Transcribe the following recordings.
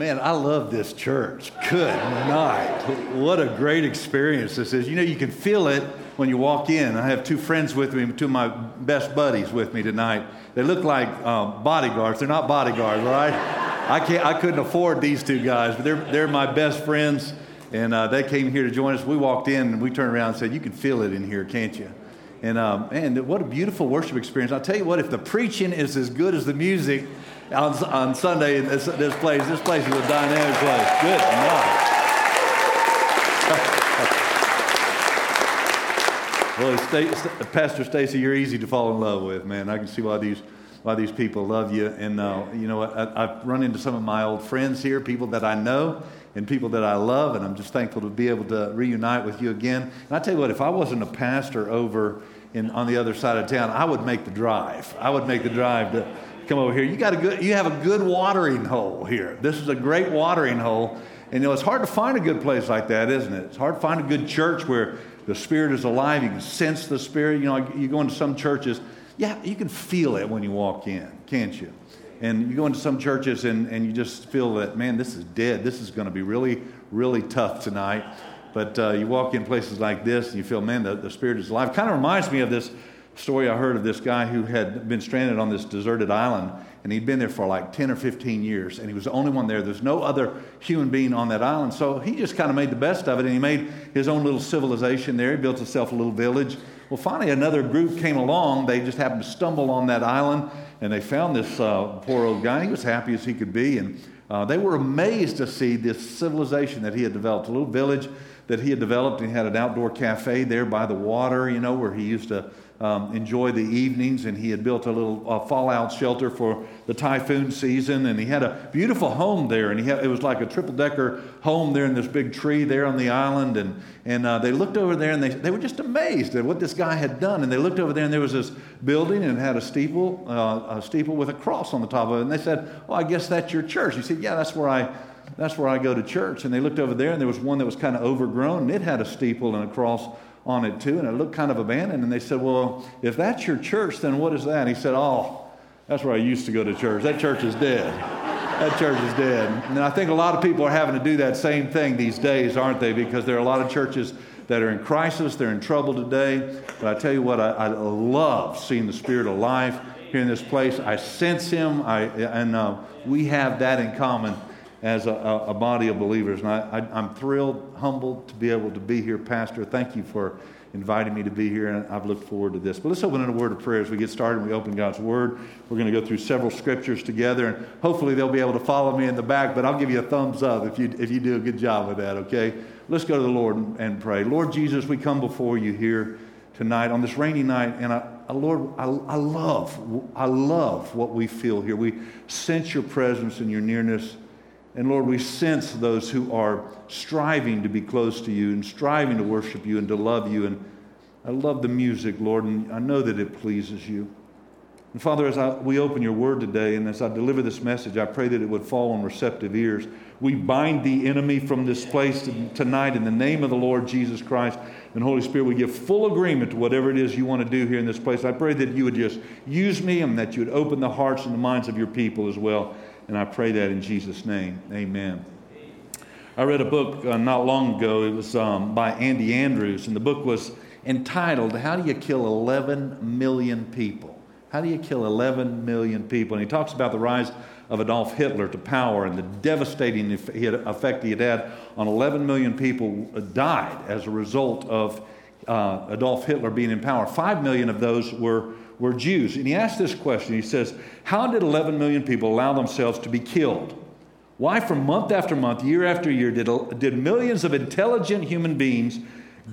Man, I love this church. Good night. What a great experience this is. You know, you can feel it when you walk in. I have two friends with me, two of my best buddies with me tonight. They look like um, bodyguards. They're not bodyguards, right? I, can't, I couldn't afford these two guys, but they're, they're my best friends. And uh, they came here to join us. We walked in and we turned around and said, You can feel it in here, can't you? And um, man, what a beautiful worship experience. I'll tell you what, if the preaching is as good as the music on, on Sunday in this, this place, this place is a dynamic place. Good night. well, Pastor Stacy, you're easy to fall in love with, man. I can see why these why these people love you. And uh, you know, I, I've run into some of my old friends here, people that I know, and people that I love, and I'm just thankful to be able to reunite with you again. And I tell you what, if I wasn't a pastor over in, on the other side of town, I would make the drive. I would make the drive to come over here. You got a good, you have a good watering hole here. This is a great watering hole. And you know, it's hard to find a good place like that, isn't it? It's hard to find a good church where the Spirit is alive. You can sense the Spirit. You know, you go into some churches, yeah, you can feel it when you walk in, can't you? And you go into some churches and, and you just feel that, man, this is dead. This is going to be really, really tough tonight. But uh, you walk in places like this and you feel, man, the, the Spirit is alive. Kind of reminds me of this story I heard of this guy who had been stranded on this deserted island and he'd been there for like 10 or 15 years and he was the only one there. There's no other human being on that island. So he just kind of made the best of it and he made his own little civilization there. He built himself a little village. Well, finally, another group came along. They just happened to stumble on that island and they found this uh, poor old guy. He was happy as he could be. And uh, they were amazed to see this civilization that he had developed, a little village that he had developed. And he had an outdoor cafe there by the water, you know, where he used to um, enjoy the evenings, and he had built a little uh, fallout shelter for the typhoon season, and he had a beautiful home there, and he had, it was like a triple decker home there in this big tree there on the island, and and uh, they looked over there and they they were just amazed at what this guy had done, and they looked over there and there was this building and it had a steeple uh, a steeple with a cross on the top of it, and they said, "Well, I guess that's your church." He said, "Yeah, that's where I." That's where I go to church. And they looked over there, and there was one that was kind of overgrown, and it had a steeple and a cross on it too, and it looked kind of abandoned. And they said, Well, if that's your church, then what is that? And he said, Oh, that's where I used to go to church. That church is dead. That church is dead. And I think a lot of people are having to do that same thing these days, aren't they? Because there are a lot of churches that are in crisis, they're in trouble today. But I tell you what, I, I love seeing the Spirit alive here in this place. I sense Him, I, and uh, we have that in common as a, a, body of believers. And I, am thrilled, humbled to be able to be here, Pastor. Thank you for inviting me to be here, and I've looked forward to this. But let's open in a word of prayer as we get started and we open God's Word. We're going to go through several scriptures together, and hopefully they'll be able to follow me in the back, but I'll give you a thumbs up if you, if you do a good job with that, okay? Let's go to the Lord and, and pray. Lord Jesus, we come before you here tonight on this rainy night, and I, Lord, I, I love, I love what we feel here. We sense your presence and your nearness. And Lord, we sense those who are striving to be close to you and striving to worship you and to love you. And I love the music, Lord, and I know that it pleases you. And Father, as I, we open your word today and as I deliver this message, I pray that it would fall on receptive ears. We bind the enemy from this place tonight in the name of the Lord Jesus Christ. And Holy Spirit, we give full agreement to whatever it is you want to do here in this place. I pray that you would just use me and that you would open the hearts and the minds of your people as well. And I pray that in Jesus' name. Amen. I read a book uh, not long ago. It was um, by Andy Andrews, and the book was entitled, How Do You Kill 11 Million People? How do you kill 11 million people? And he talks about the rise of Adolf Hitler to power and the devastating effect he had had on 11 million people died as a result of uh, Adolf Hitler being in power. Five million of those were were Jews. And he asked this question. He says, How did 11 million people allow themselves to be killed? Why, from month after month, year after year, did, did millions of intelligent human beings,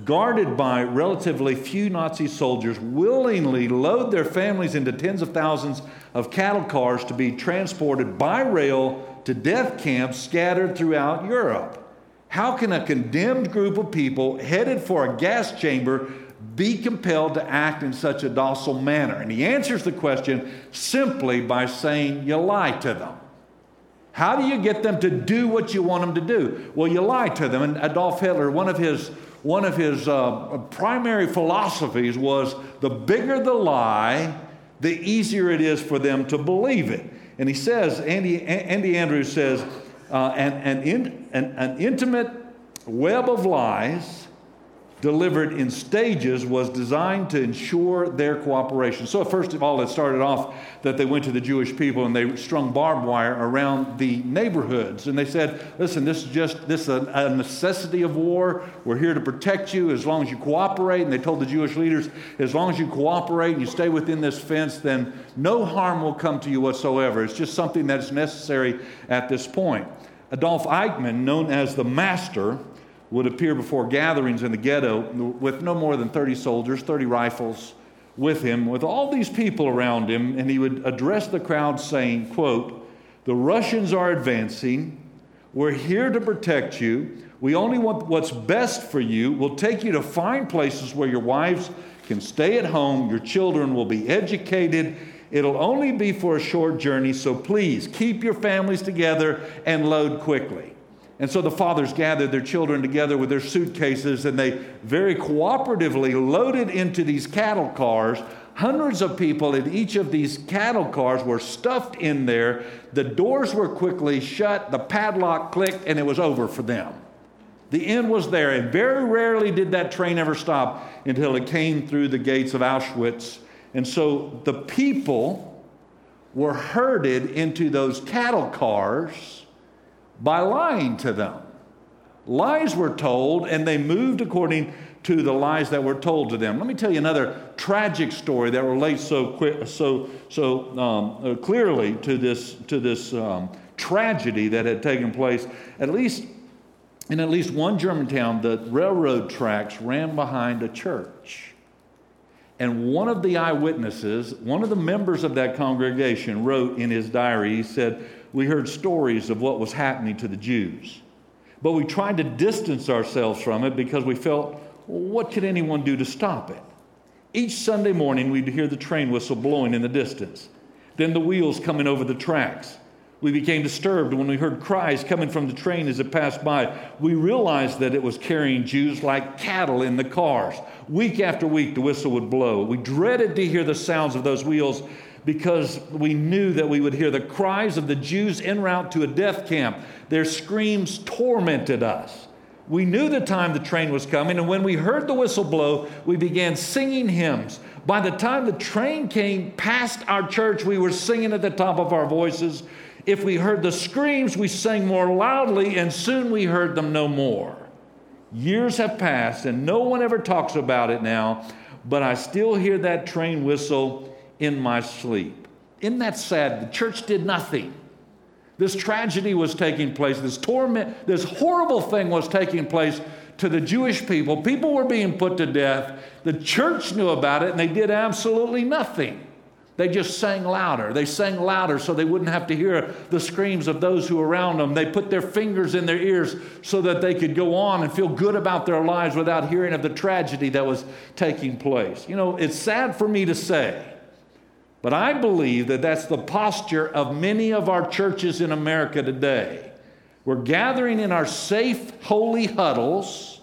guarded by relatively few Nazi soldiers, willingly load their families into tens of thousands of cattle cars to be transported by rail to death camps scattered throughout Europe? How can a condemned group of people headed for a gas chamber be compelled to act in such a docile manner? And he answers the question simply by saying, You lie to them. How do you get them to do what you want them to do? Well, you lie to them. And Adolf Hitler, one of his, one of his uh, primary philosophies was the bigger the lie, the easier it is for them to believe it. And he says, Andy, Andy Andrews says, uh, an, an, in, an, an intimate web of lies delivered in stages was designed to ensure their cooperation. So, first of all, it started off that they went to the Jewish people and they strung barbed wire around the neighborhoods. And they said, Listen, this is just this is a, a necessity of war. We're here to protect you as long as you cooperate. And they told the Jewish leaders, As long as you cooperate and you stay within this fence, then no harm will come to you whatsoever. It's just something that's necessary at this point. Adolf Eichmann, known as the Master, would appear before gatherings in the ghetto with no more than 30 soldiers, 30 rifles with him, with all these people around him, and he would address the crowd saying, quote, the Russians are advancing. We're here to protect you. We only want what's best for you. We'll take you to fine places where your wives can stay at home, your children will be educated. It'll only be for a short journey, so please keep your families together and load quickly. And so the fathers gathered their children together with their suitcases and they very cooperatively loaded into these cattle cars. Hundreds of people in each of these cattle cars were stuffed in there. The doors were quickly shut, the padlock clicked, and it was over for them. The end was there, and very rarely did that train ever stop until it came through the gates of Auschwitz. And so the people were herded into those cattle cars by lying to them. Lies were told, and they moved according to the lies that were told to them. Let me tell you another tragic story that relates so quick, so so um, uh, clearly to this to this um, tragedy that had taken place. At least in at least one German town, the railroad tracks ran behind a church. And one of the eyewitnesses, one of the members of that congregation, wrote in his diary, he said, we heard stories of what was happening to the Jews. But we tried to distance ourselves from it because we felt, well, what could anyone do to stop it? Each Sunday morning, we'd hear the train whistle blowing in the distance, then the wheels coming over the tracks. We became disturbed when we heard cries coming from the train as it passed by. We realized that it was carrying Jews like cattle in the cars. Week after week, the whistle would blow. We dreaded to hear the sounds of those wheels because we knew that we would hear the cries of the Jews en route to a death camp. Their screams tormented us. We knew the time the train was coming, and when we heard the whistle blow, we began singing hymns. By the time the train came past our church, we were singing at the top of our voices. If we heard the screams, we sang more loudly, and soon we heard them no more. Years have passed, and no one ever talks about it now, but I still hear that train whistle in my sleep. Isn't that sad? The church did nothing. This tragedy was taking place, this torment, this horrible thing was taking place to the Jewish people. People were being put to death. The church knew about it and they did absolutely nothing. They just sang louder. They sang louder so they wouldn't have to hear the screams of those who were around them. They put their fingers in their ears so that they could go on and feel good about their lives without hearing of the tragedy that was taking place. You know, it's sad for me to say but I believe that that's the posture of many of our churches in America today. We're gathering in our safe, holy huddles,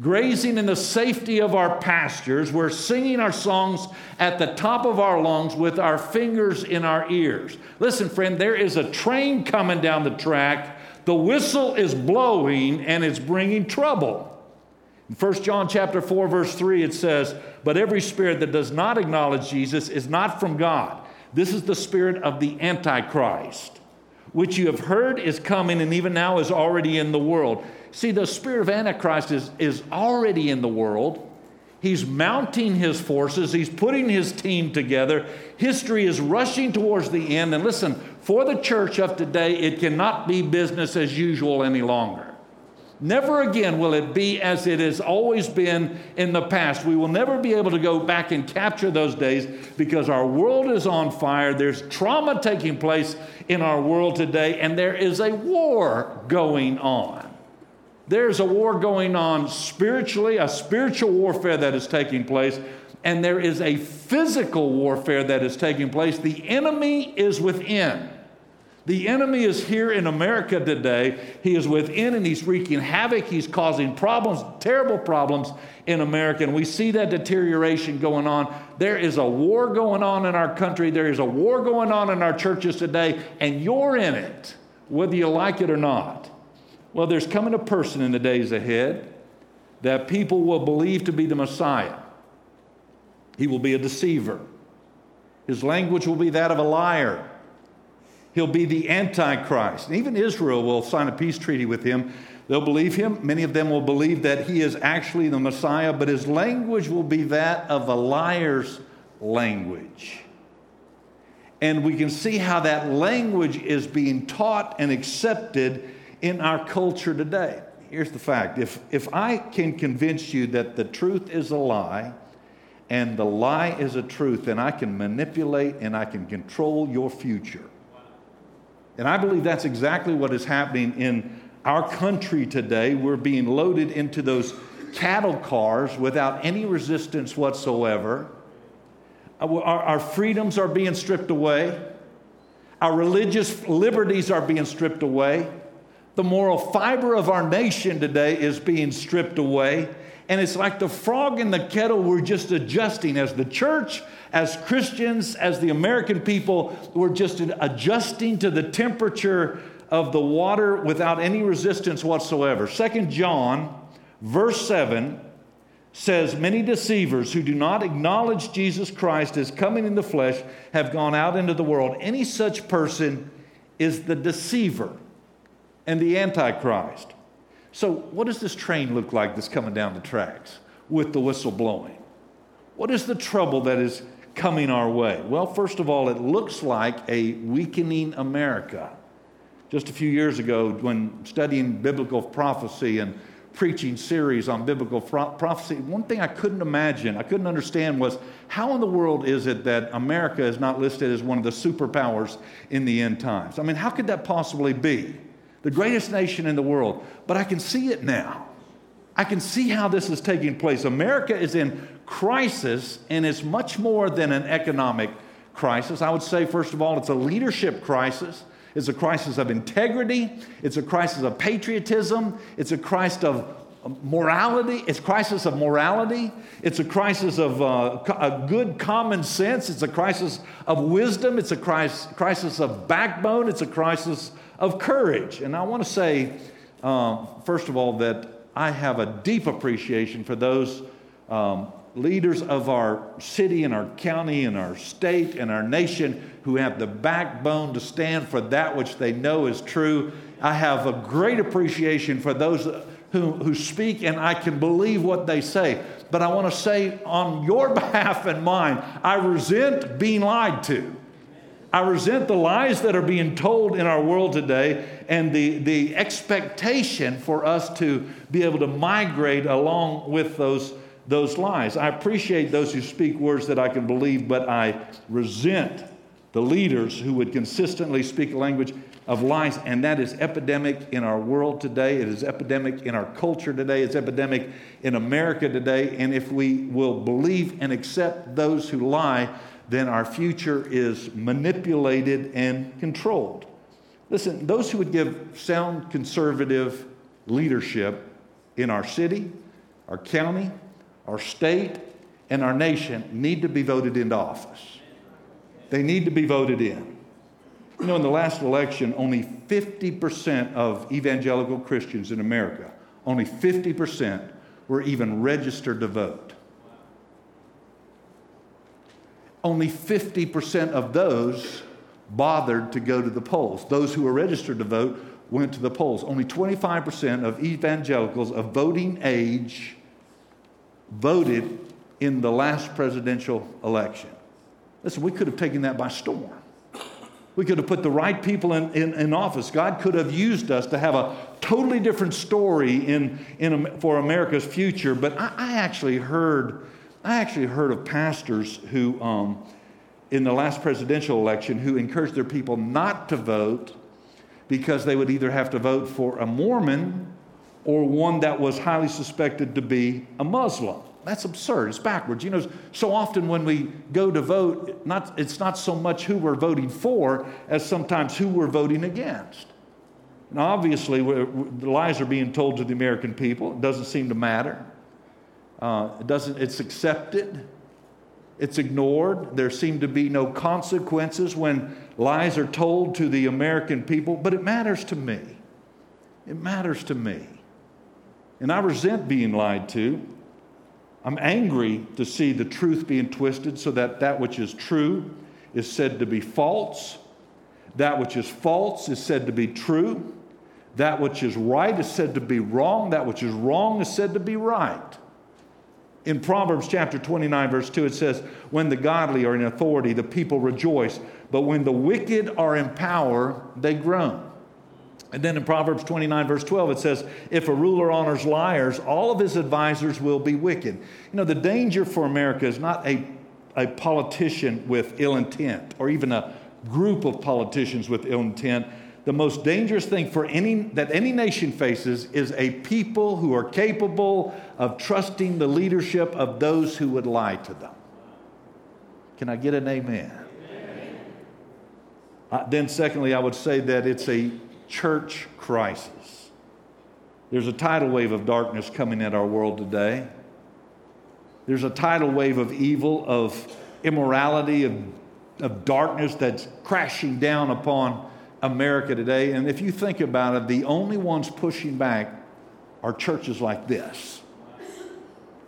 grazing in the safety of our pastures. We're singing our songs at the top of our lungs with our fingers in our ears. Listen, friend, there is a train coming down the track. The whistle is blowing and it's bringing trouble. In 1 John chapter 4 verse 3 it says, "But every spirit that does not acknowledge Jesus is not from God. This is the spirit of the antichrist, which you have heard is coming and even now is already in the world." See, the spirit of antichrist is is already in the world. He's mounting his forces, he's putting his team together. History is rushing towards the end. And listen, for the church of today, it cannot be business as usual any longer. Never again will it be as it has always been in the past. We will never be able to go back and capture those days because our world is on fire. There's trauma taking place in our world today, and there is a war going on. There's a war going on spiritually, a spiritual warfare that is taking place, and there is a physical warfare that is taking place. The enemy is within. The enemy is here in America today. He is within and he's wreaking havoc. He's causing problems, terrible problems in America. And we see that deterioration going on. There is a war going on in our country. There is a war going on in our churches today, and you're in it. whether you like it or not. Well, there's coming a person in the days ahead that people will believe to be the Messiah. He will be a deceiver. His language will be that of a liar. He'll be the Antichrist. And even Israel will sign a peace treaty with him. They'll believe him. Many of them will believe that he is actually the Messiah, but his language will be that of a liar's language. And we can see how that language is being taught and accepted in our culture today. Here's the fact if, if I can convince you that the truth is a lie and the lie is a truth, then I can manipulate and I can control your future. And I believe that's exactly what is happening in our country today. We're being loaded into those cattle cars without any resistance whatsoever. Our, our freedoms are being stripped away. Our religious liberties are being stripped away. The moral fiber of our nation today is being stripped away. And it's like the frog in the kettle, we're just adjusting as the church, as Christians, as the American people, we're just adjusting to the temperature of the water without any resistance whatsoever. Second John, verse 7 says, Many deceivers who do not acknowledge Jesus Christ as coming in the flesh have gone out into the world. Any such person is the deceiver and the Antichrist. So, what does this train look like that's coming down the tracks with the whistle blowing? What is the trouble that is coming our way? Well, first of all, it looks like a weakening America. Just a few years ago, when studying biblical prophecy and preaching series on biblical prophecy, one thing I couldn't imagine, I couldn't understand was how in the world is it that America is not listed as one of the superpowers in the end times? I mean, how could that possibly be? The greatest nation in the world. But I can see it now. I can see how this is taking place. America is in crisis, and it's much more than an economic crisis. I would say, first of all, it's a leadership crisis. It's a crisis of integrity. It's a crisis of patriotism. It's a crisis of morality. It's a crisis of morality. It's a crisis of uh, a good common sense. It's a crisis of wisdom. It's a crisis, crisis of backbone. It's a crisis of courage. And I want to say, uh, first of all, that I have a deep appreciation for those um, leaders of our city and our county and our state and our nation who have the backbone to stand for that which they know is true. I have a great appreciation for those who, who speak and I can believe what they say. But I want to say on your behalf and mine, I resent being lied to. I resent the lies that are being told in our world today and the, the expectation for us to be able to migrate along with those those lies. I appreciate those who speak words that I can believe, but I resent the leaders who would consistently speak a language of lies, and that is epidemic in our world today. It is epidemic in our culture today. It's epidemic in America today. And if we will believe and accept those who lie, then our future is manipulated and controlled. Listen, those who would give sound conservative leadership in our city, our county, our state, and our nation need to be voted into office. They need to be voted in. You know, in the last election, only 50% of evangelical Christians in America, only 50% were even registered to vote. Only 50% of those bothered to go to the polls. Those who were registered to vote went to the polls. Only 25% of evangelicals of voting age voted in the last presidential election. Listen, we could have taken that by storm. We could have put the right people in, in, in, office. God could have used us to have a totally different story in, in, for America's future. But I, I actually heard, I actually heard of pastors who, um, in the last presidential election, who encouraged their people not to vote because they would either have to vote for a Mormon or one that was highly suspected to be a Muslim. That's absurd. It's backwards. You know, so often when we go to vote, not, it's not so much who we're voting for as sometimes who we're voting against. And obviously, the lies are being told to the American people. It doesn't seem to matter. Uh, it doesn't, it's accepted. it's ignored. There seem to be no consequences when lies are told to the American people, but it matters to me. It matters to me. And I resent being lied to. I'm angry to see the truth being twisted so that that which is true is said to be false, that which is false is said to be true, that which is right is said to be wrong, that which is wrong is said to be right. In Proverbs chapter 29, verse 2, it says, When the godly are in authority, the people rejoice, but when the wicked are in power, they groan. And then in Proverbs 29, verse 12, it says, If a ruler honors liars, all of his advisors will be wicked. You know, the danger for America is not a, a politician with ill intent or even a group of politicians with ill intent the most dangerous thing for any that any nation faces is a people who are capable of trusting the leadership of those who would lie to them. Can I get an amen? amen. Uh, then, secondly, I would say that it's a church crisis. There's a tidal wave of darkness coming at our world today. There's a tidal wave of evil, of immorality, of, of darkness that's crashing down upon America today. And if you think about it, the only ones pushing back are churches like this.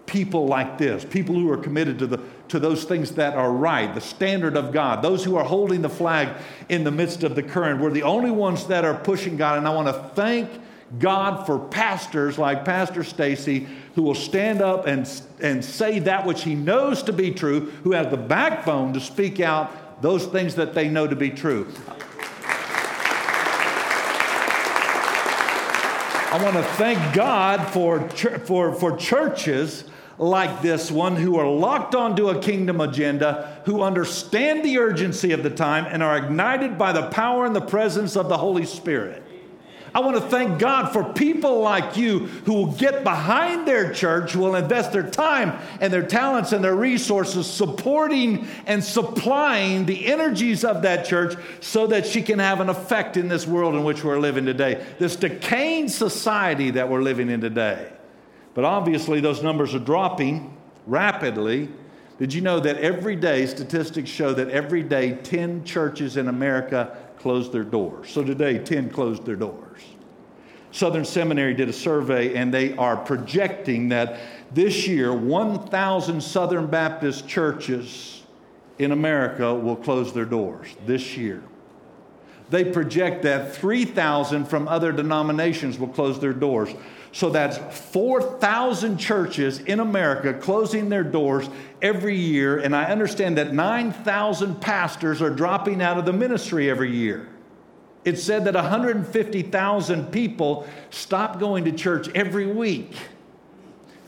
People like this, people who are committed to, the, to those things that are right, the standard of God, those who are holding the flag in the midst of the current. We're the only ones that are pushing God. And I want to thank God for pastors like Pastor Stacy who will stand up and, and say that which he knows to be true, who has the backbone to speak out those things that they know to be true. I want to thank God for, for, for churches like this one who are locked onto a kingdom agenda, who understand the urgency of the time and are ignited by the power and the presence of the Holy Spirit. I want to thank God for people like you who will get behind their church, who will invest their time and their talents and their resources supporting and supplying the energies of that church so that she can have an effect in this world in which we're living today, this decaying society that we're living in today. But obviously, those numbers are dropping rapidly. Did you know that every day, statistics show that every day 10 churches in America closed their doors. So today, 10 closed their doors. Southern Seminary did a survey and they are projecting that this year 1,000 Southern Baptist churches in America will close their doors this year. They project that 3,000 from other denominations will close their doors. So that's 4,000 churches in America closing their doors every year. And I understand that 9,000 pastors are dropping out of the ministry every year. It said that 150,000 people stop going to church every week.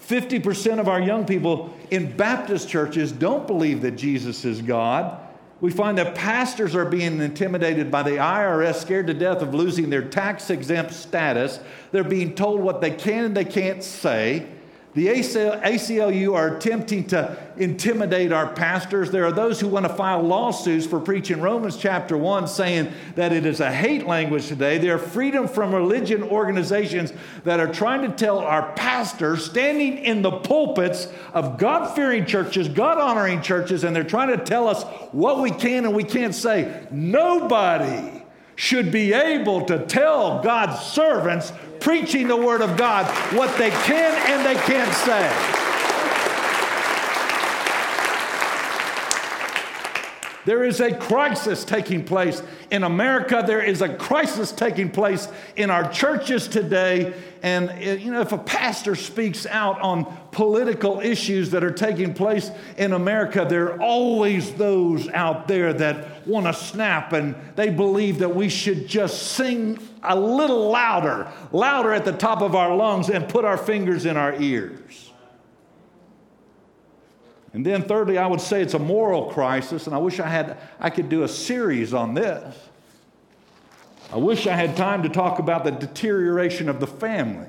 50% of our young people in Baptist churches don't believe that Jesus is God. We find that pastors are being intimidated by the IRS, scared to death of losing their tax exempt status. They're being told what they can and they can't say. The ACLU are attempting to intimidate our pastors. There are those who want to file lawsuits for preaching Romans chapter 1, saying that it is a hate language today. There are freedom from religion organizations that are trying to tell our pastors, standing in the pulpits of God fearing churches, God honoring churches, and they're trying to tell us what we can and we can't say. Nobody should be able to tell God's servants preaching the Word of God what they can and they can't say. There is a crisis taking place in America. There is a crisis taking place in our churches today. And, eh, you know, if a pastor speaks out on political issues that are taking place in America, there are always those out there that want to snap and they believe that we should just sing a little louder, louder at the top of our lungs and put our fingers in our ears. And then thirdly, I would say it's a moral crisis, and I wish I had I could do a series on this. I wish I had time to talk about the deterioration of the family.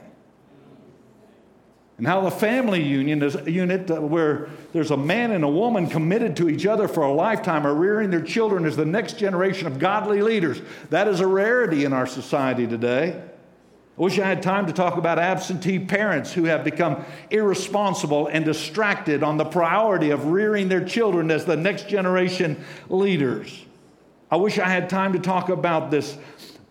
And how the family union is a unit uh, where there's a man and a woman committed to each other for a lifetime are rearing their children as the next generation of godly leaders. That is a rarity in our society today. I wish I had time to talk about absentee parents who have become irresponsible and distracted on the priority of rearing their children as the next generation leaders. I wish I had time to talk about this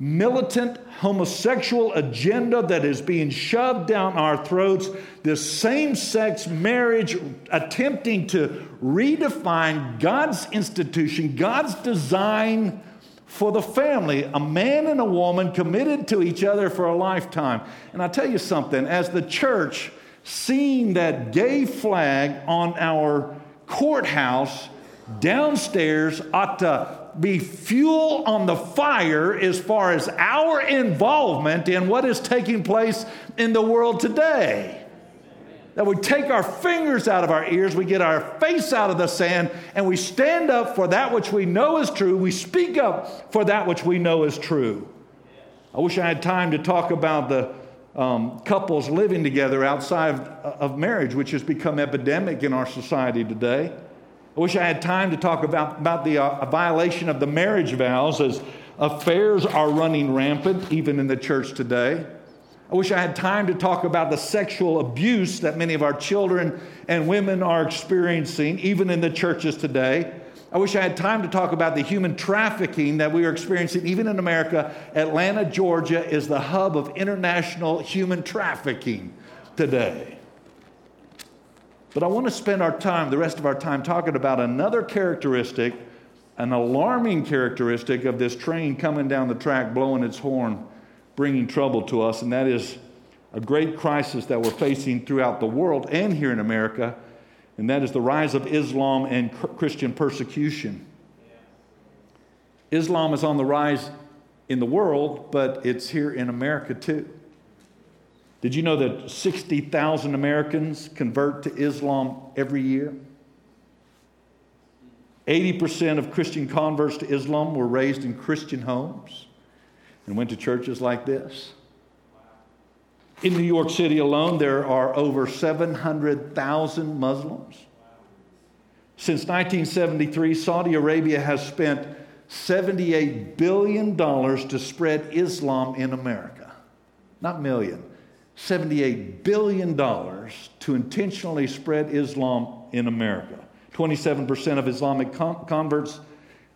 militant homosexual agenda that is being shoved down our throats, this same sex marriage attempting to redefine God's institution, God's design for the family, a man and a woman committed to each other for a lifetime. And I tell you something, as the church, seeing that gay flag on our courthouse downstairs ought to be fuel on the fire as far as our involvement in what is taking place in the world today that we take our fingers out of our ears, we get our face out of the sand, and we stand up for that which we know is true. We speak up for that which we know is true. I wish I had time to talk about the um, couples living together outside of marriage, which has become epidemic in our society today. I wish I had time to talk about, about the uh, violation of the marriage vows as affairs are running rampant, even in the church today. I wish I had time to talk about the sexual abuse that many of our children and women are experiencing, even in the churches today. I wish I had time to talk about the human trafficking that we are experiencing, even in America. Atlanta, Georgia is the hub of international human trafficking today. But I want to spend our time, the rest of our time, talking about another characteristic, an alarming characteristic of this train coming down the track, blowing its horn bringing trouble to us, and that is a great crisis that we're facing throughout the world and here in America, and that is the rise of Islam and Christian persecution. Islam is on the rise in the world, but it's here in America too. Did you know that 60,000 Americans convert to Islam every year? 80% of Christian converts to Islam were raised in Christian homes and went to churches like this. In New York City alone, there are over 700,000 Muslims. Since 1973, Saudi Arabia has spent $78 billion to spread Islam in America. Not million, $78 billion to intentionally spread Islam in America. 27% of Islamic converts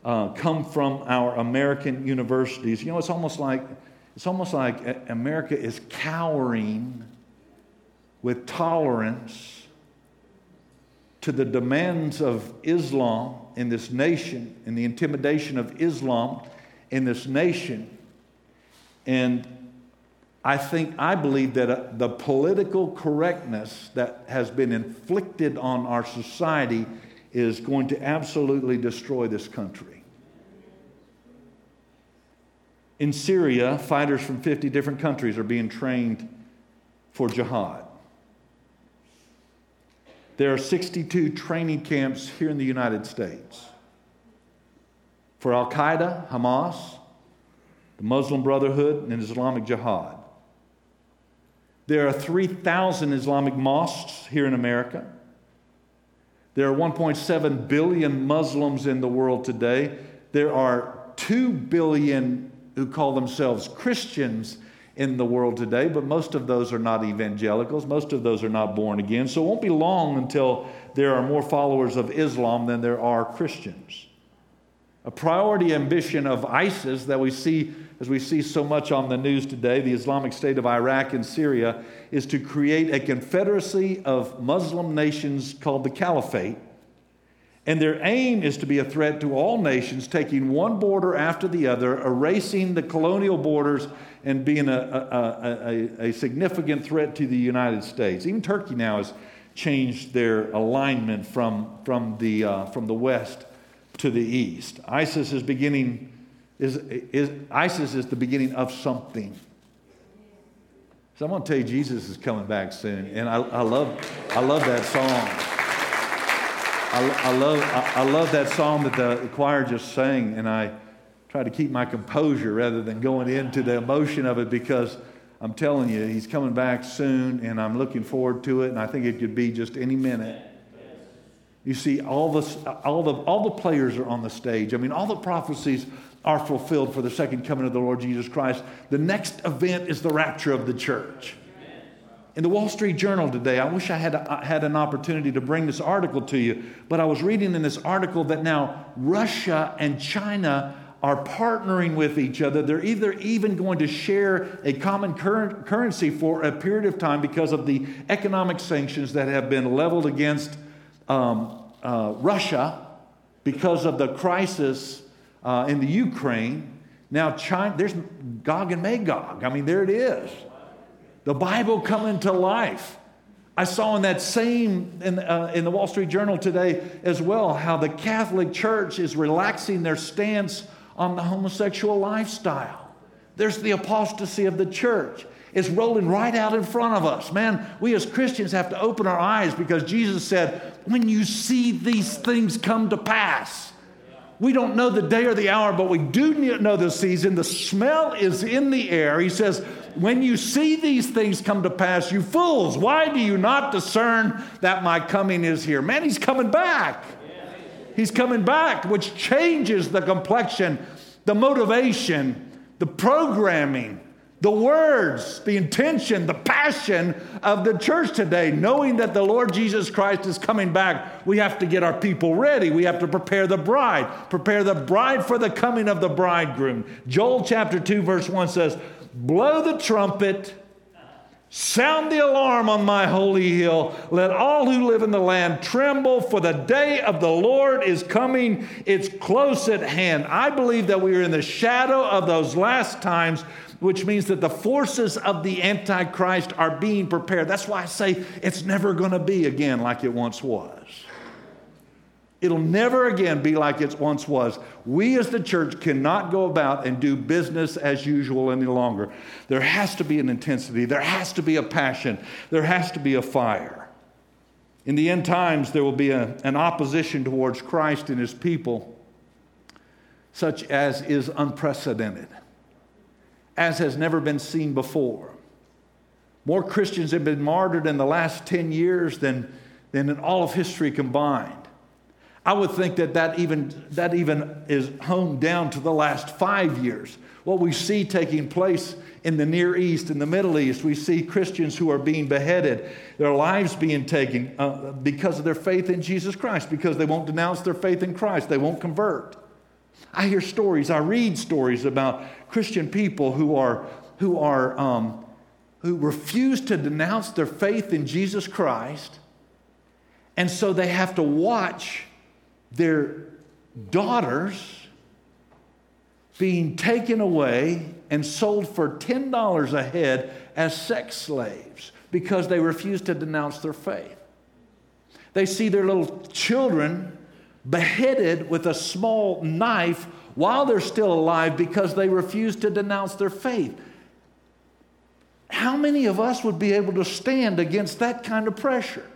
uh, come from our American universities. You know, it's almost like it's almost like America is cowering with tolerance to the demands of Islam in this nation, and the intimidation of Islam in this nation. And I think, I believe that uh, the political correctness that has been inflicted on our society is going to absolutely destroy this country. In Syria, fighters from 50 different countries are being trained for jihad. There are 62 training camps here in the United States for Al Qaeda, Hamas, the Muslim Brotherhood, and Islamic Jihad. There are 3,000 Islamic mosques here in America. There are 1.7 billion Muslims in the world today. There are 2 billion who call themselves Christians in the world today, but most of those are not evangelicals. Most of those are not born again. So it won't be long until there are more followers of Islam than there are Christians. A priority ambition of ISIS that we see, as we see so much on the news today, the Islamic State of Iraq and Syria, is to create a confederacy of Muslim nations called the Caliphate and their aim is to be a threat to all nations, taking one border after the other, erasing the colonial borders, and being a, a, a, a, significant threat to the United States. Even Turkey now has changed their alignment from, from, the, uh, from the west to the east. ISIS is beginning, is, is, ISIS is the beginning of something. So I'm going to tell you, Jesus is coming back soon. And I, I, love, I love that song. I, I, love, I, I, love that song that the choir just sang, and I try to keep my composure rather than going into the emotion of it because I'm telling you, he's coming back soon, and I'm looking forward to it, and I think it could be just any minute. You see, all the, all, the, all the players are on the stage. I mean, all the prophecies are fulfilled for the second coming of the Lord Jesus Christ. The next event is the rapture of the church. In the Wall Street Journal today, I wish I had, a, had an opportunity to bring this article to you, but I was reading in this article that now Russia and China are partnering with each other. They're either even going to share a common cur- currency for a period of time because of the economic sanctions that have been leveled against um, uh, Russia because of the crisis uh, in the Ukraine. Now, China, there's Gog and Magog. I mean, there it is the Bible coming to life. I saw in that same, in, uh, in the Wall Street Journal today as well, how the Catholic Church is relaxing their stance on the homosexual lifestyle. There's the apostasy of the church. It's rolling right out in front of us. Man, we as Christians have to open our eyes because Jesus said, when you see these things come to pass, we don't know the day or the hour, but we do know the season. The smell is in the air. He says, When you see these things come to pass, you fools, why do you not discern that my coming is here? Man, he's coming back. He's coming back, which changes the complexion, the motivation, the programming the words, the intention, the passion of the church today, knowing that the Lord Jesus Christ is coming back, we have to get our people ready. We have to prepare the bride, prepare the bride for the coming of the bridegroom. Joel chapter 2, verse 1 says, Blow the trumpet, sound the alarm on my holy hill. Let all who live in the land tremble, for the day of the Lord is coming. It's close at hand. I believe that we are in the shadow of those last times which means that the forces of the Antichrist are being prepared. That's why I say it's never going to be again like it once was. It'll never again be like it once was. We as the church cannot go about and do business as usual any longer. There has to be an intensity, there has to be a passion, there has to be a fire. In the end times, there will be a, an opposition towards Christ and his people, such as is unprecedented as has never been seen before. More Christians have been martyred in the last 10 years than, than in all of history combined. I would think that that even, that even is honed down to the last five years. What we see taking place in the Near East, in the Middle East, we see Christians who are being beheaded, their lives being taken uh, because of their faith in Jesus Christ, because they won't denounce their faith in Christ, they won't convert. I hear stories, I read stories about Christian people who are, who are, um, who refuse to denounce their faith in Jesus Christ. And so they have to watch their daughters being taken away and sold for $10 a head as sex slaves because they refuse to denounce their faith. They see their little children beheaded with a small knife while they're still alive because they refuse to denounce their faith. How many of us would be able to stand against that kind of pressure?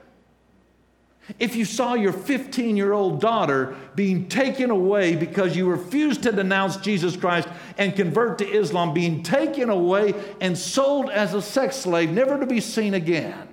If you saw your 15 year old daughter being taken away because you refused to denounce Jesus Christ and convert to Islam, being taken away and sold as a sex slave, never to be seen again.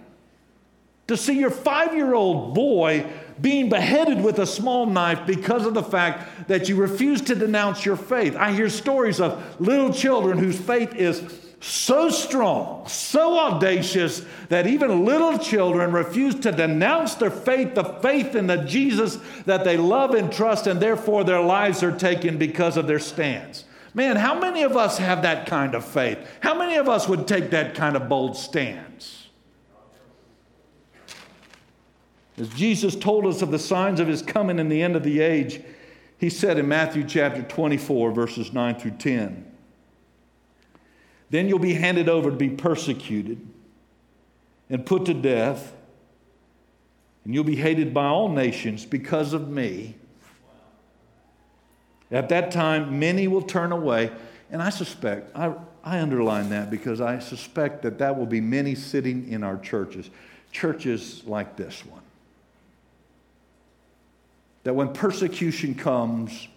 To see your five year old boy being beheaded with a small knife because of the fact that you refuse to denounce your faith. I hear stories of little children whose faith is so strong, so audacious, that even little children refuse to denounce their faith, the faith in the Jesus that they love and trust, and therefore their lives are taken because of their stance. Man, how many of us have that kind of faith? How many of us would take that kind of bold stance? As Jesus told us of the signs of his coming in the end of the age, he said in Matthew chapter 24, verses 9 through 10 Then you'll be handed over to be persecuted and put to death, and you'll be hated by all nations because of me. At that time, many will turn away, and I suspect, I, I underline that because I suspect that that will be many sitting in our churches, churches like this one that when persecution comes,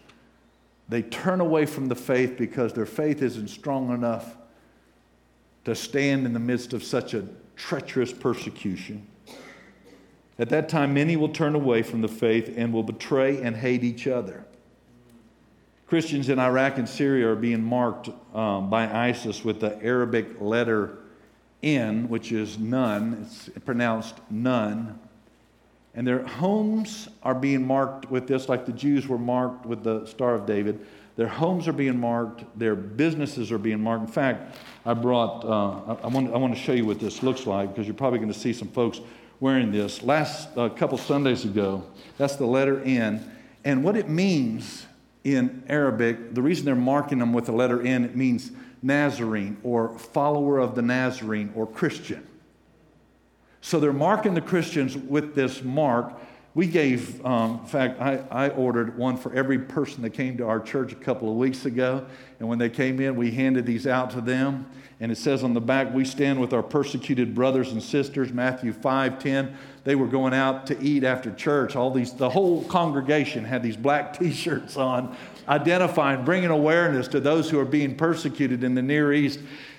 they turn away from the faith because their faith isn't strong enough to stand in the midst of such a treacherous persecution. At that time, many will turn away from the faith and will betray and hate each other. Christians in Iraq and Syria are being marked um, by ISIS with the Arabic letter N, which is nun. It's pronounced nun. And their homes are being marked with this, like the Jews were marked with the Star of David. Their homes are being marked, their businesses are being marked. In fact, I brought, uh, I, want, I want to show you what this looks like because you're probably going to see some folks wearing this. Last uh, couple Sundays ago, that's the letter N. And what it means in Arabic, the reason they're marking them with the letter N, it means Nazarene or follower of the Nazarene or Christian. So they're marking the Christians with this mark. We gave, um, in fact, I, I ordered one for every person that came to our church a couple of weeks ago. And when they came in, we handed these out to them. And it says on the back, we stand with our persecuted brothers and sisters, Matthew 5 10. They were going out to eat after church. All these, the whole congregation had these black t shirts on, identifying, bringing awareness to those who are being persecuted in the Near East.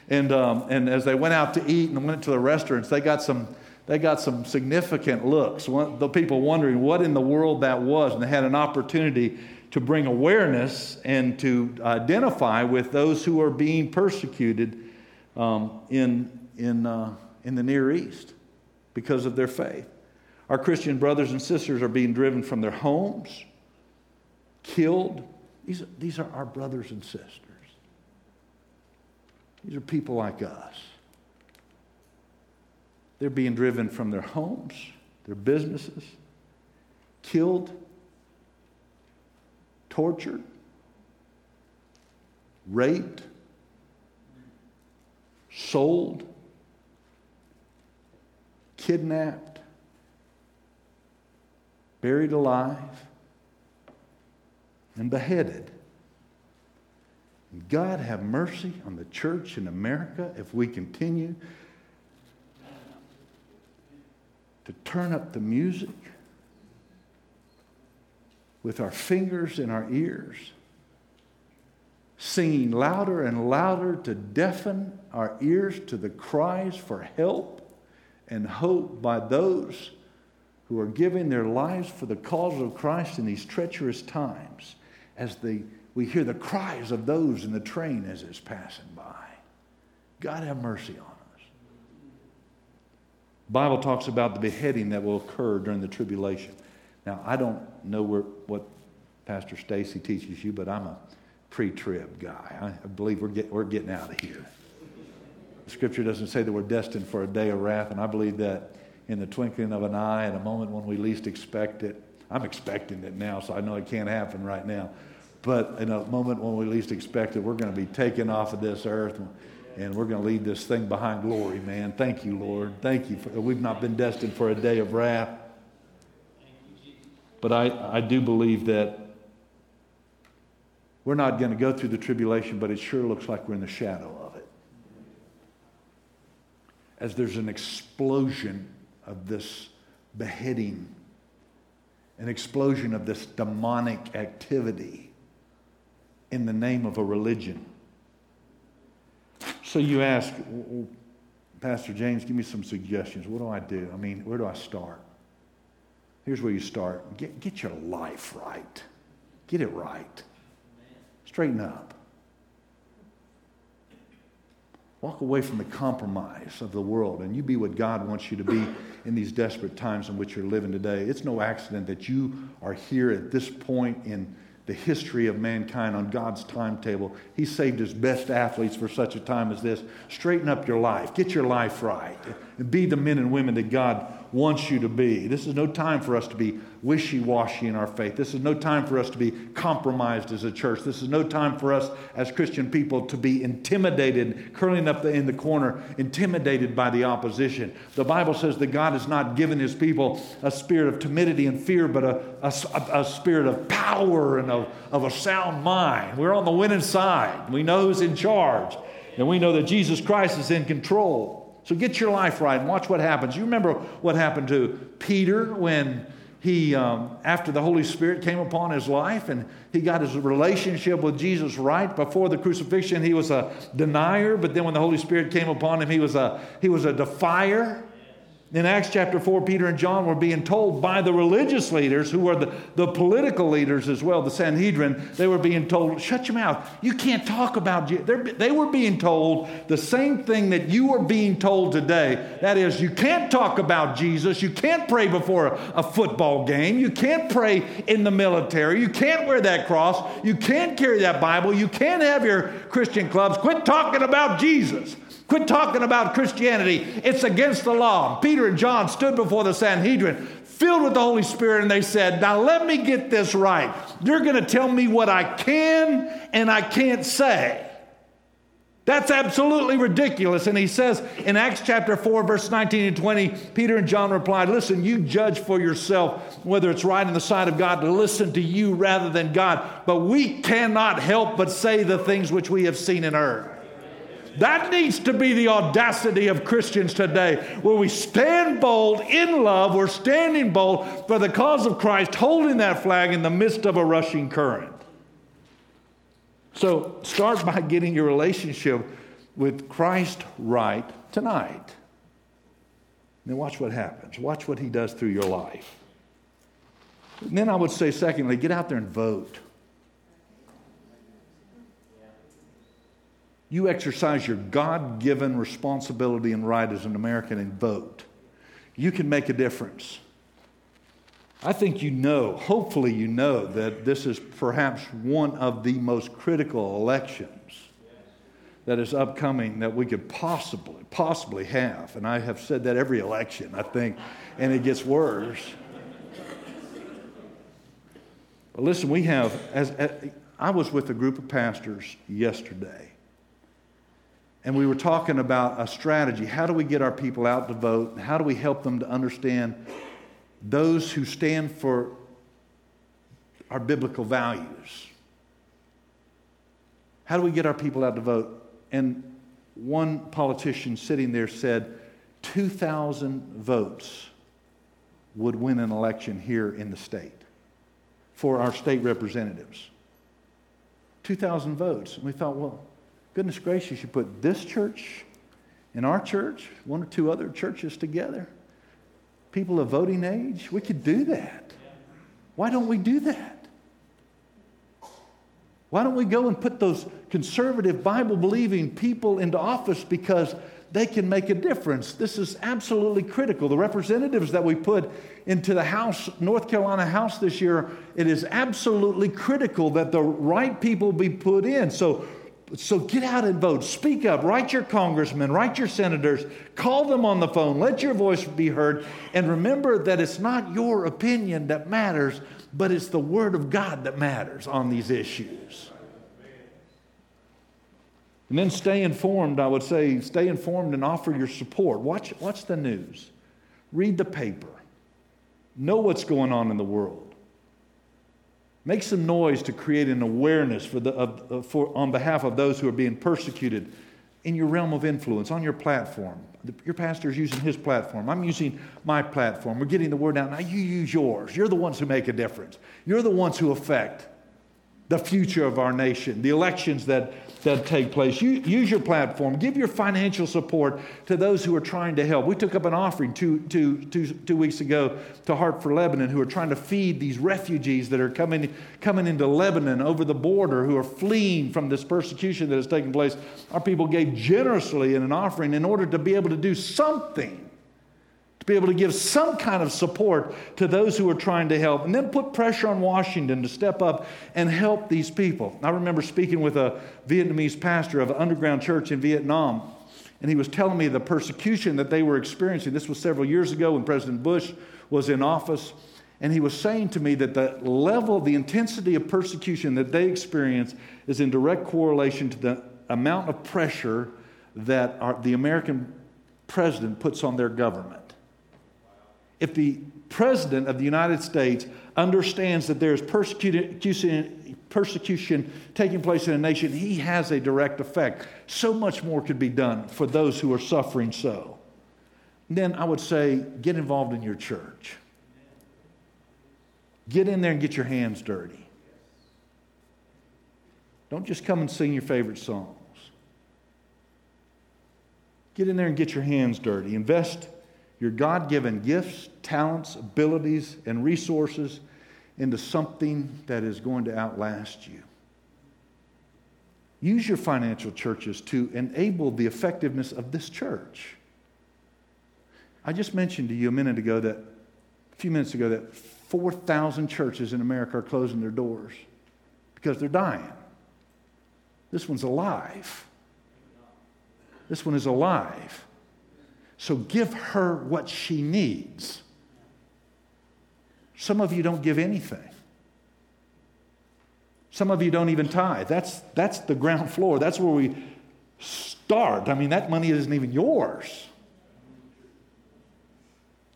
And, um, and as they went out to eat and went to the restaurants, they got some they got some significant looks. The people wondering what in the world that was, and they had an opportunity to bring awareness and to identify with those who are being persecuted um, in, in, uh, in the Near East because of their faith. Our Christian brothers and sisters are being driven from their homes, killed. These, these are our brothers and sisters. These are people like us. They're being driven from their homes, their businesses, killed, tortured, raped, sold, kidnapped, buried alive, and beheaded. God have mercy on the church in America if we continue to turn up the music with our fingers in our ears, singing louder and louder to deafen our ears to the cries for help and hope by those who are giving their lives for the cause of Christ in these treacherous times as they, we hear the cries of those in the train as it's passing by. God have mercy on Bible talks about the beheading that will occur during the tribulation. Now, I don't know where, what Pastor Stacy teaches you, but I'm a pre-trib guy. I believe we're, get, we're getting out of here. The scripture doesn't say that we're destined for a day of wrath, and I believe that in the twinkling of an eye, at a moment when we least expect it. I'm expecting it now, so I know it can't happen right now. But in a moment when we least expect it, we're going to be taken off of this earth and we're going to leave this thing behind glory, man. Thank you, Lord. Thank you. For, we've not been destined for a day of wrath. But I, I do believe that we're not going to go through the tribulation, but it sure looks like we're in the shadow of it. As there's an explosion of this beheading, an explosion of this demonic activity in the name of a religion. So you ask, Pastor James, give me some suggestions. What do I do? I mean, where do I start? Here's where you start get, get your life right, get it right, straighten up. Walk away from the compromise of the world and you be what God wants you to be in these desperate times in which you're living today. It's no accident that you are here at this point in the history of mankind on God's timetable. He saved his best athletes for such a time as this. Straighten up your life, get your life right, and be the men and women that God wants you to be. This is no time for us to be wishy washy in our faith. This is no time for us to be compromised as a church. This is no time for us as Christian people to be intimidated, curling up in the corner, intimidated by the opposition. The Bible says that God has not given his people a spirit of timidity and fear, but a, a, a spirit of power and of, of a sound mind. We're on the winning side. We know who's in charge, and we know that Jesus Christ is in control. So get your life right and watch what happens. You remember what happened to Peter when he, um, after the Holy Spirit came upon his life and he got his relationship with Jesus right before the crucifixion, he was a denier, but then when the Holy Spirit came upon him, he was a, he was a defier. In Acts chapter 4, Peter and John were being told by the religious leaders, who were the, the political leaders as well, the Sanhedrin, they were being told, shut your mouth. You can't talk about Jesus. They were being told the same thing that you are being told today. That is, you can't talk about Jesus. You can't pray before a, a football game. You can't pray in the military. You can't wear that cross. You can't carry that Bible. You can't have your Christian clubs. Quit talking about Jesus. Quit talking about Christianity. It's against the law. Peter and John stood before the Sanhedrin, filled with the Holy Spirit, and they said, Now let me get this right. You're going to tell me what I can and I can't say. That's absolutely ridiculous. And he says in Acts chapter 4, verse 19 and 20, Peter and John replied, Listen, you judge for yourself whether it's right in the sight of God to listen to you rather than God. But we cannot help but say the things which we have seen and heard. That needs to be the audacity of Christians today, where we stand bold in love. We're standing bold for the cause of Christ, holding that flag in the midst of a rushing current. So start by getting your relationship with Christ right tonight. Then watch what happens. Watch what he does through your life. And then I would say, secondly, get out there and vote. You exercise your God given responsibility and right as an American and vote. You can make a difference. I think you know, hopefully, you know that this is perhaps one of the most critical elections that is upcoming that we could possibly, possibly have. And I have said that every election, I think, and it gets worse. But listen, we have, as, as I was with a group of pastors yesterday and we were talking about a strategy. How do we get our people out to vote? How do we help them to understand those who stand for our biblical values? How do we get our people out to vote? And one politician sitting there said 2,000 votes would win an election here in the state for our state representatives. 2,000 votes. And we thought, well, Goodness gracious, you put this church and our church, one or two other churches together, people of voting age, we could do that. Why don't we do that? Why don't we go and put those conservative, Bible believing people into office because they can make a difference? This is absolutely critical. The representatives that we put into the House, North Carolina House this year, it is absolutely critical that the right people be put in. So, so get out and vote. Speak up. Write your congressmen, write your senators, call them on the phone, let your voice be heard. And remember that it's not your opinion that matters, but it's the Word of God that matters on these issues. And then stay informed, I would say, stay informed and offer your support. Watch, watch the news, read the paper, know what's going on in the world. Make some noise to create an awareness for the, of, for, on behalf of those who are being persecuted in your realm of influence, on your platform. Your pastor is using his platform. I'm using my platform. We're getting the word out. Now you use yours. You're the ones who make a difference. You're the ones who affect the future of our nation, the elections that that take place. You, use your platform. Give your financial support to those who are trying to help. We took up an offering two, two, two, two weeks ago to Heart for Lebanon, who are trying to feed these refugees that are coming, coming into Lebanon over the border, who are fleeing from this persecution that has taken place. Our people gave generously in an offering in order to be able to do something to be able to give some kind of support to those who are trying to help, and then put pressure on Washington to step up and help these people. I remember speaking with a Vietnamese pastor of an underground church in Vietnam, and he was telling me the persecution that they were experiencing. This was several years ago when President Bush was in office. And he was saying to me that the level, the intensity of persecution that they experience is in direct correlation to the amount of pressure that our, the American president puts on their government if the president of the United States understands that there's persecution, persecution taking place in a nation, he has a direct effect. So much more could be done for those who are suffering so. Then I would say get involved in your church. Get in there and get your hands dirty. Don't just come and sing your favorite songs. Get in there and get your hands dirty. Invest your God given gifts, talents, abilities, and resources into something that is going to outlast you. Use your financial churches to enable the effectiveness of this church. I just mentioned to you a minute ago that, a few minutes ago, that 4,000 churches in America are closing their doors because they're dying. This one's alive. This one is alive. So give her what she needs. Some of you don't give anything. Some of you don't even tithe. That's, that's the ground floor. That's where we start. I mean, that money isn't even yours.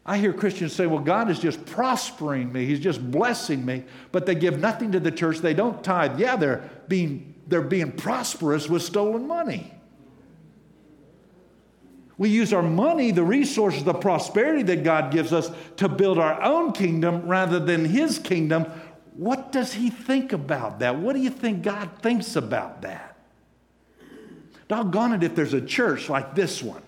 I hear Christians say, well, God is just prospering me. He's just blessing me. But they give nothing to the church. They don't tithe. Yeah, they're being, they're being prosperous with stolen money. We use our money, the resources, the prosperity that God gives us to build our own kingdom rather than His kingdom. What does He think about that? What do you think God thinks about that? Doggone it, if there's a church like this one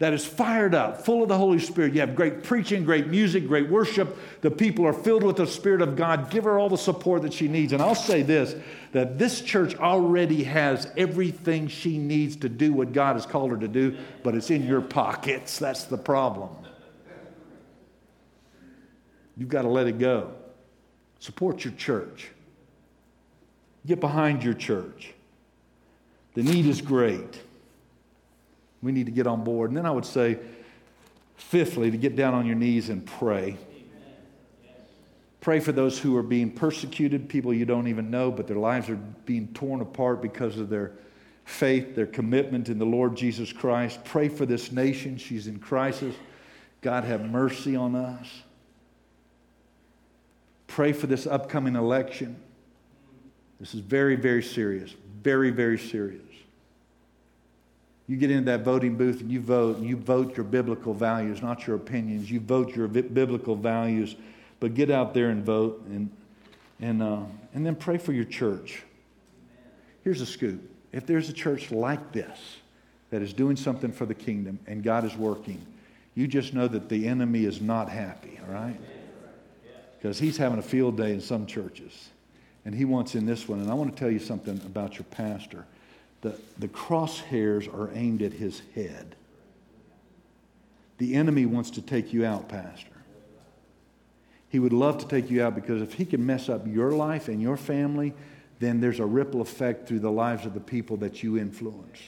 that is fired up, full of the Holy Spirit. You have great preaching, great music, great worship. The people are filled with the Spirit of God. Give her all the support that she needs. And I'll say this that this church already has everything she needs to do what God has called her to do, but it's in your pockets. That's the problem. You've got to let it go. Support your church, get behind your church. The need is great. We need to get on board. And then I would say, fifthly, to get down on your knees and pray. Pray for those who are being persecuted, people you don't even know, but their lives are being torn apart because of their faith, their commitment in the Lord Jesus Christ. Pray for this nation. She's in crisis. God, have mercy on us. Pray for this upcoming election. This is very, very serious. Very, very serious. You get into that voting booth and you vote, and you vote your biblical values, not your opinions. You vote your biblical values, but get out there and vote and, and, uh, and then pray for your church. Here's a scoop if there's a church like this that is doing something for the kingdom and God is working, you just know that the enemy is not happy, all right? Because he's having a field day in some churches, and he wants in this one. And I want to tell you something about your pastor the, the crosshairs are aimed at his head. The enemy wants to take you out, Pastor. He would love to take you out because if he can mess up your life and your family, then there's a ripple effect through the lives of the people that you influence.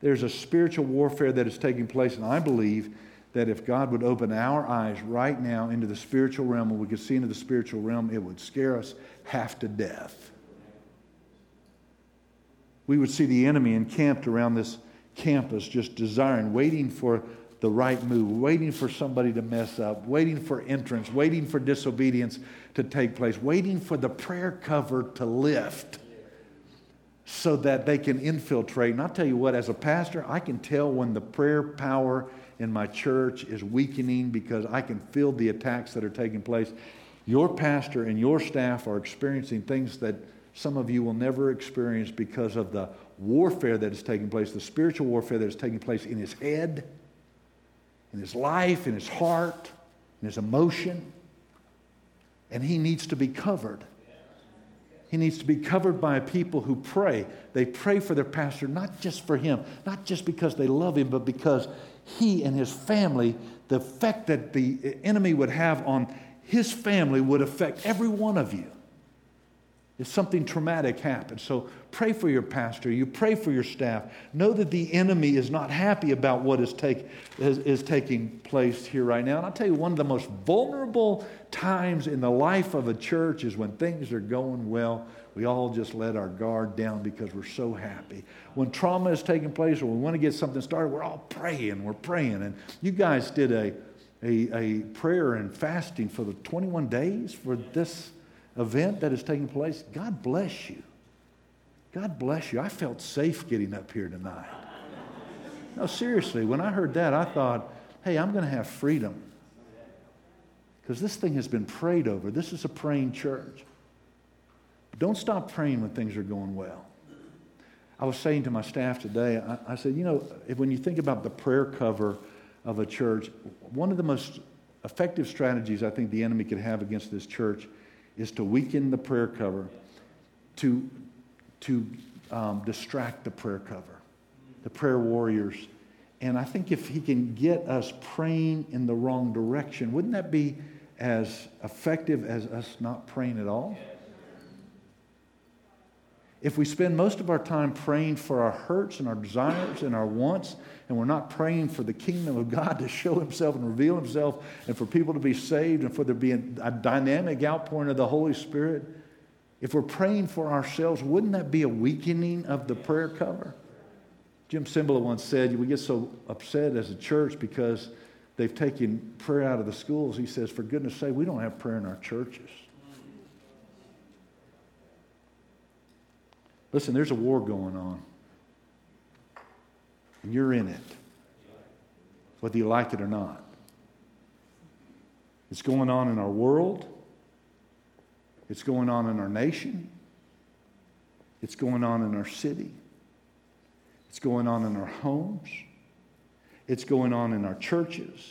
There's a spiritual warfare that is taking place, and I believe that if God would open our eyes right now into the spiritual realm and we could see into the spiritual realm, it would scare us half to death we would see the enemy encamped around this campus, just desiring, waiting for the right move, waiting for somebody to mess up, waiting for entrance, waiting for disobedience to take place, waiting for the prayer cover to lift so that they can infiltrate. And I'll tell you what, as a pastor, I can tell when the prayer power in my church is weakening because I can feel the attacks that are taking place. Your pastor and your staff are experiencing things that some of you will never experience because of the warfare that is taking place, the spiritual warfare that is taking place in his head, in his life, in his heart, in his emotion. And he needs to be covered. He needs to be covered by people who pray. They pray for their pastor, not just for him, not just because they love him, but because he and his family, the effect that the enemy would have on his family would affect every one of you if something traumatic happens. So pray for your pastor. You pray for your staff. Know that the enemy is not happy about what is, take, is, is taking place here right now. And I'll tell you, one of the most vulnerable times in the life of a church is when things are going well. We all just let our guard down because we're so happy. When trauma is taking place or we want to get something started, we're all praying. We're praying. And you guys did a, a, a prayer and fasting for the 21 days for this event that is taking place, God bless you. God bless you. I felt safe getting up here tonight. No, seriously, when I heard that, I thought, hey, I'm going to have freedom. Because this thing has been prayed over. This is a praying church. Don't stop praying when things are going well. I was saying to my staff today, I, I said, you know, if, when you think about the prayer cover of a church, one of the most effective strategies I think the enemy could have against this church is to weaken the prayer cover, to, to um, distract the prayer cover, the prayer warriors. And I think if he can get us praying in the wrong direction, wouldn't that be as effective as us not praying at all? If we spend most of our time praying for our hurts and our desires and our wants, and we're not praying for the kingdom of God to show himself and reveal himself, and for people to be saved, and for there to be a, dynamic outpouring of the Holy Spirit, if we're praying for ourselves, wouldn't that be a weakening of the prayer cover? Jim Cymbala once said, We get so upset as a church because they've taken prayer out of the schools. He says, For goodness sake, we don't have prayer in our churches. Listen, there's a war going on. And you're in it, whether you like it or not. It's going on in our world, it's going on in our nation, it's going on in our city, it's going on in our homes, it's going on in our churches.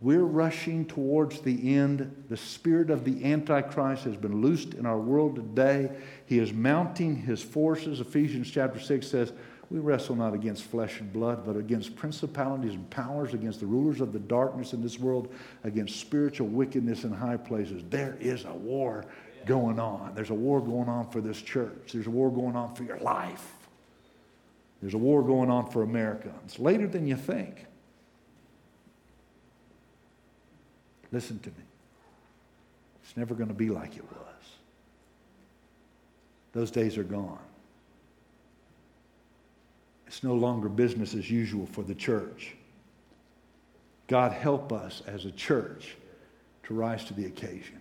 We're rushing towards the end. The spirit of the Antichrist has been loosed in our world today. He is mounting his forces. Ephesians chapter 6 says, We wrestle not against flesh and blood, but against principalities and powers, against the rulers of the darkness in this world, against spiritual wickedness in high places. There is a war going on. There's a war going on for this church, there's a war going on for your life, there's a war going on for America. It's later than you think. Listen to me. It's never going to be like it was. Those days are gone. It's no longer business as usual for the church. God, help us as a church to rise to the occasion.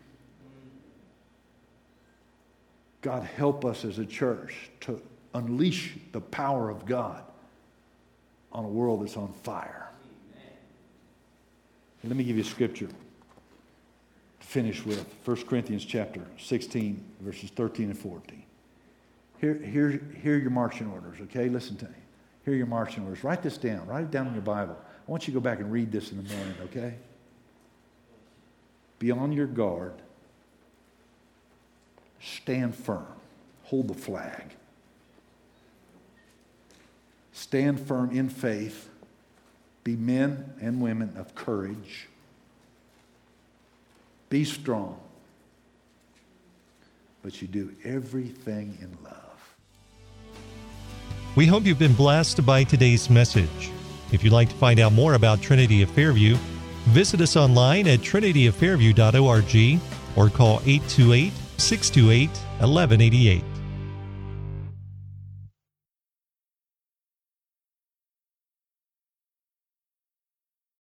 God, help us as a church to unleash the power of God on a world that's on fire. Let me give you scripture finish with 1 Corinthians chapter 16, verses 13 and 14. Here, here, here are your marching orders, okay? Listen to me. Here are your marching orders. Write this down. Write it down in your Bible. I want you to go back and read this in the morning, okay? Be on your guard. Stand firm. Hold the flag. Stand firm in faith. Be men and women of courage be strong. But you do everything in love. We hope you've been blessed by today's message. If you'd like to find out more about Trinity of Fairview, visit us online at trinityoffairview.org or call 828 628 1188.